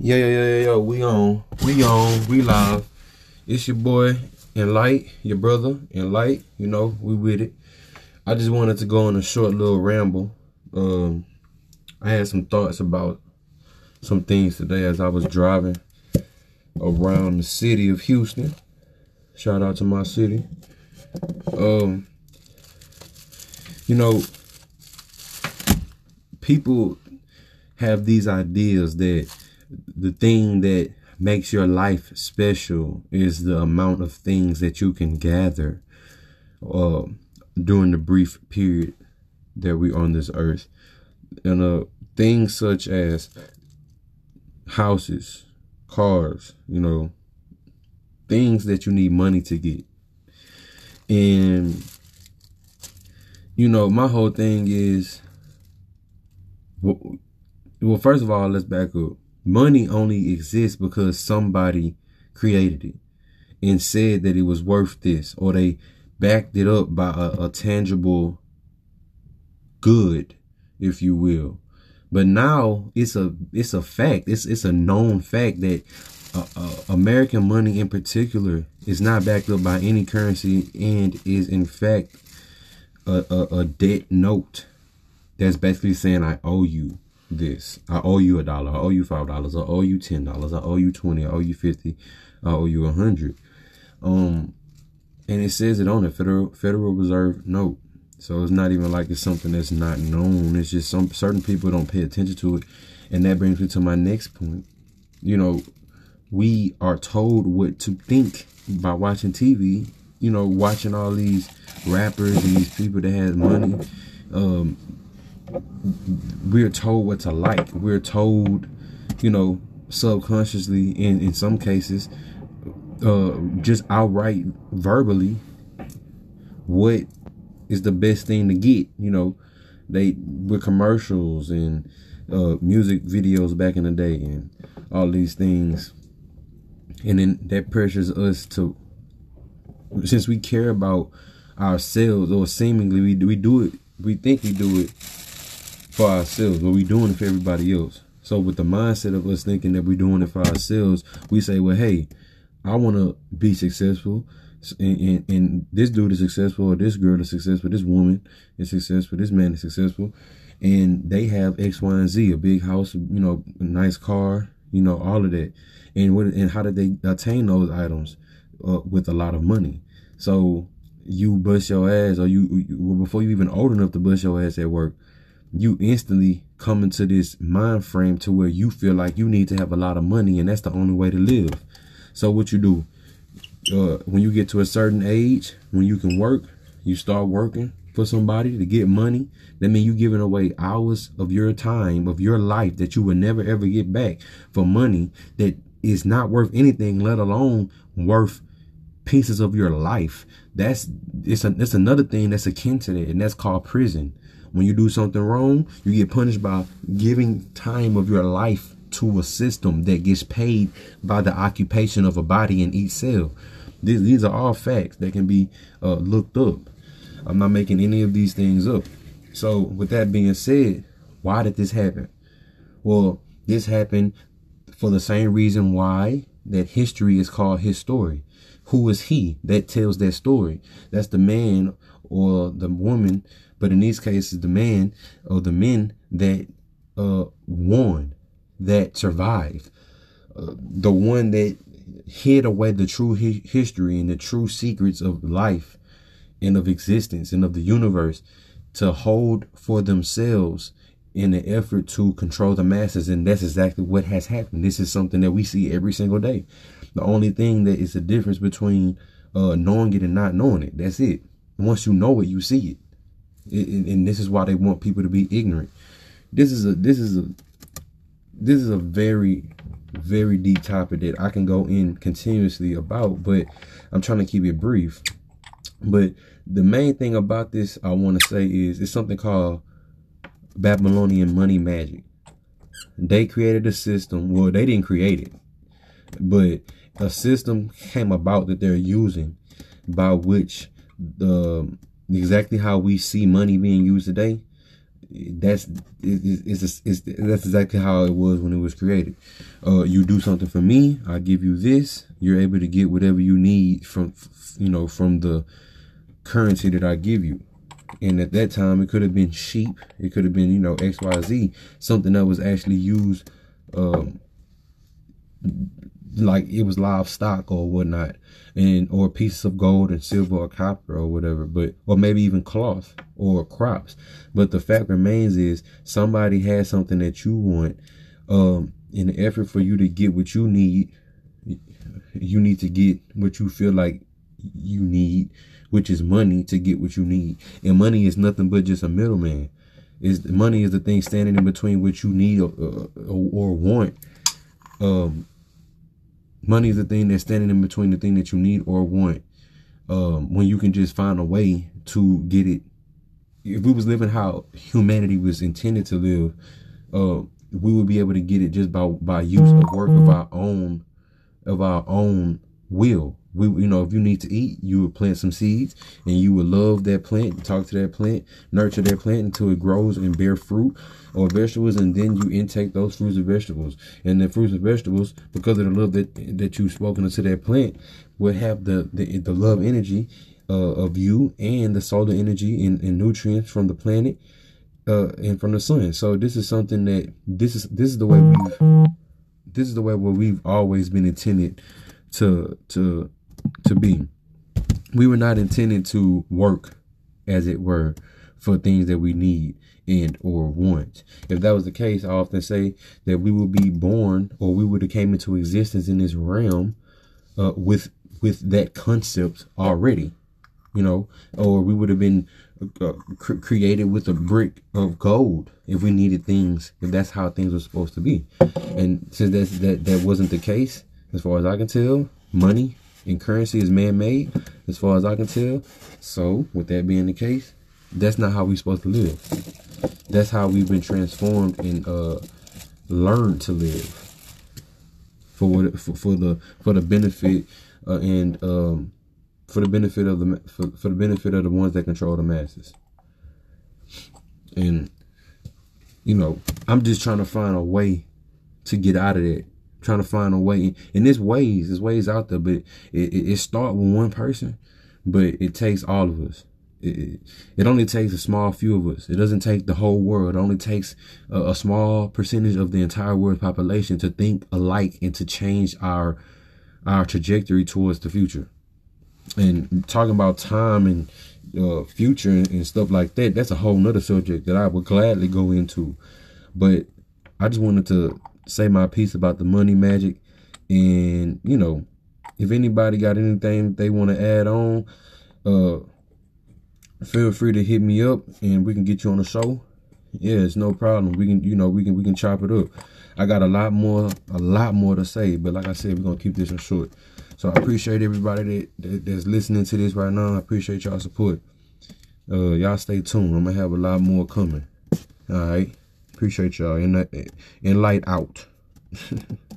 Yeah, yeah, yeah, yeah. We on. We on. We live. It's your boy Enlight, your brother Enlight. You know, we with it. I just wanted to go on a short little ramble. Um, I had some thoughts about some things today as I was driving around the city of Houston. Shout out to my city. Um, you know, people have these ideas that the thing that makes your life special is the amount of things that you can gather uh, during the brief period that we're on this earth. And uh, things such as houses, cars, you know, things that you need money to get. And, you know, my whole thing is, well, first of all, let's back up money only exists because somebody created it and said that it was worth this or they backed it up by a, a tangible good if you will. But now it's a it's a fact. It's it's a known fact that uh, uh, American money in particular is not backed up by any currency and is in fact a, a, a debt note that's basically saying I owe you this. I owe you a dollar. I owe you five dollars. I owe you ten dollars. I owe you twenty. I owe you fifty. I owe you a hundred. Um, and it says it on the Federal Federal Reserve note. So it's not even like it's something that's not known. It's just some certain people don't pay attention to it, and that brings me to my next point. You know, we are told what to think by watching TV. You know, watching all these rappers and these people that have money. Um, we're told what to like. We're told, you know, subconsciously in in some cases, uh, just outright verbally, what is the best thing to get. You know, they with commercials and uh, music videos back in the day and all these things, and then that pressures us to, since we care about ourselves or seemingly we we do it, we think we do it for ourselves, but we doing it for everybody else. So with the mindset of us thinking that we're doing it for ourselves, we say, well, hey, I want to be successful. And, and, and, this dude is successful, or this girl is successful, this woman is successful, this man is successful. And they have X, Y, and Z, a big house, you know, a nice car, you know, all of that. And what, and how did they attain those items? Uh, with a lot of money. So you bust your ass, or you, you well, before you even old enough to bust your ass at work, you instantly come into this mind frame to where you feel like you need to have a lot of money and that's the only way to live. So what you do, uh, when you get to a certain age, when you can work, you start working for somebody to get money. That means you giving away hours of your time, of your life that you will never ever get back for money that is not worth anything, let alone worth pieces of your life. That's it's a, it's another thing that's akin to that, and that's called prison. When you do something wrong, you get punished by giving time of your life to a system that gets paid by the occupation of a body in each cell. These, these are all facts that can be uh, looked up. I'm not making any of these things up. So with that being said, why did this happen? Well, this happened for the same reason why that history is called his story. Who is he that tells that story? That's the man or the woman but in these cases, the man or the men that uh, won, that survived, uh, the one that hid away the true hi history and the true secrets of life and of existence and of the universe to hold for themselves in the effort to control the masses. And that's exactly what has happened. This is something that we see every single day. The only thing that is the difference between uh, knowing it and not knowing it. That's it. Once you know it, you see it and, and this is why they want people to be ignorant. This is a this is a this is a very very deep topic that I can go in continuously about, but I'm trying to keep it brief. But the main thing about this I want to say is it's something called Babylonian money magic. They created a system. Well, they didn't create it, but a system came about that they're using by which the exactly how we see money being used today that's it's, it's, it's, that's exactly how it was when it was created. Uh, you do something for me, I give you this. You're able to get whatever you need from you know from the currency that I give you. And at that time, it could have been sheep. It could have been you know X Y Z, something that was actually used. Um, like it was livestock or whatnot and or pieces of gold and silver or copper or whatever but or maybe even cloth or crops but the fact remains is somebody has something that you want um in the effort for you to get what you need you need to get what you feel like you need which is money to get what you need and money is nothing but just a middleman is money is the thing standing in between what you need or, or, or want um money is the thing that's standing in between the thing that you need or want. Um, when you can just find a way to get it. If we was living how humanity was intended to live, uh, we would be able to get it just by by use of work of our own of our own will we you know if you need to eat you would plant some seeds and you would love that plant talk to that plant nurture that plant until it grows and bear fruit or vegetables and then you intake those fruits and vegetables. And the fruits and vegetables because of the love that that you've spoken into that plant will have the the, the love energy uh, of you and the solar energy and, and nutrients from the planet uh, and from the sun. So this is something that this is this is the way we've this is the way where we've always been intended to to to be. We were not intended to work, as it were, for things that we need and or want. If that was the case, I often say that we would be born or we would have came into existence in this realm uh, with with that concept already, you know, or we would have been uh, cr- created with a brick of gold if we needed things, if that's how things were supposed to be. And since that's, that that wasn't the case, as far as I can tell, money and currency is man-made, as far as I can tell. So, with that being the case, that's not how we're supposed to live. That's how we've been transformed and uh, learned to live for what for, for the for the benefit uh, and um, for the benefit of the for, for the benefit of the ones that control the masses. And you know, I'm just trying to find a way to get out of that trying to find a way. And there's ways, there's ways out there, but it, it, it start with one person, but it takes all of us. It, it only takes a small few of us. It doesn't take the whole world. It only takes a, a small percentage of the entire world population to think alike and to change our our trajectory towards the future. And talking about time and uh, future and, and stuff like that, that's a whole nother subject that I would gladly go into. But I just wanted to say my piece about the money magic. And, you know, if anybody got anything they want to add on, uh, feel free to hit me up and we can get you on the show. Yeah, it's no problem. We can, you know, we can we can chop it up. I got a lot more, a lot more to say, but like I said, we're gonna keep this one short. So I appreciate everybody that, that that's listening to this right now. I appreciate y'all support. Uh, y'all stay tuned. I'm gonna have a lot more coming. All right. Appreciate y'all. In, in light out.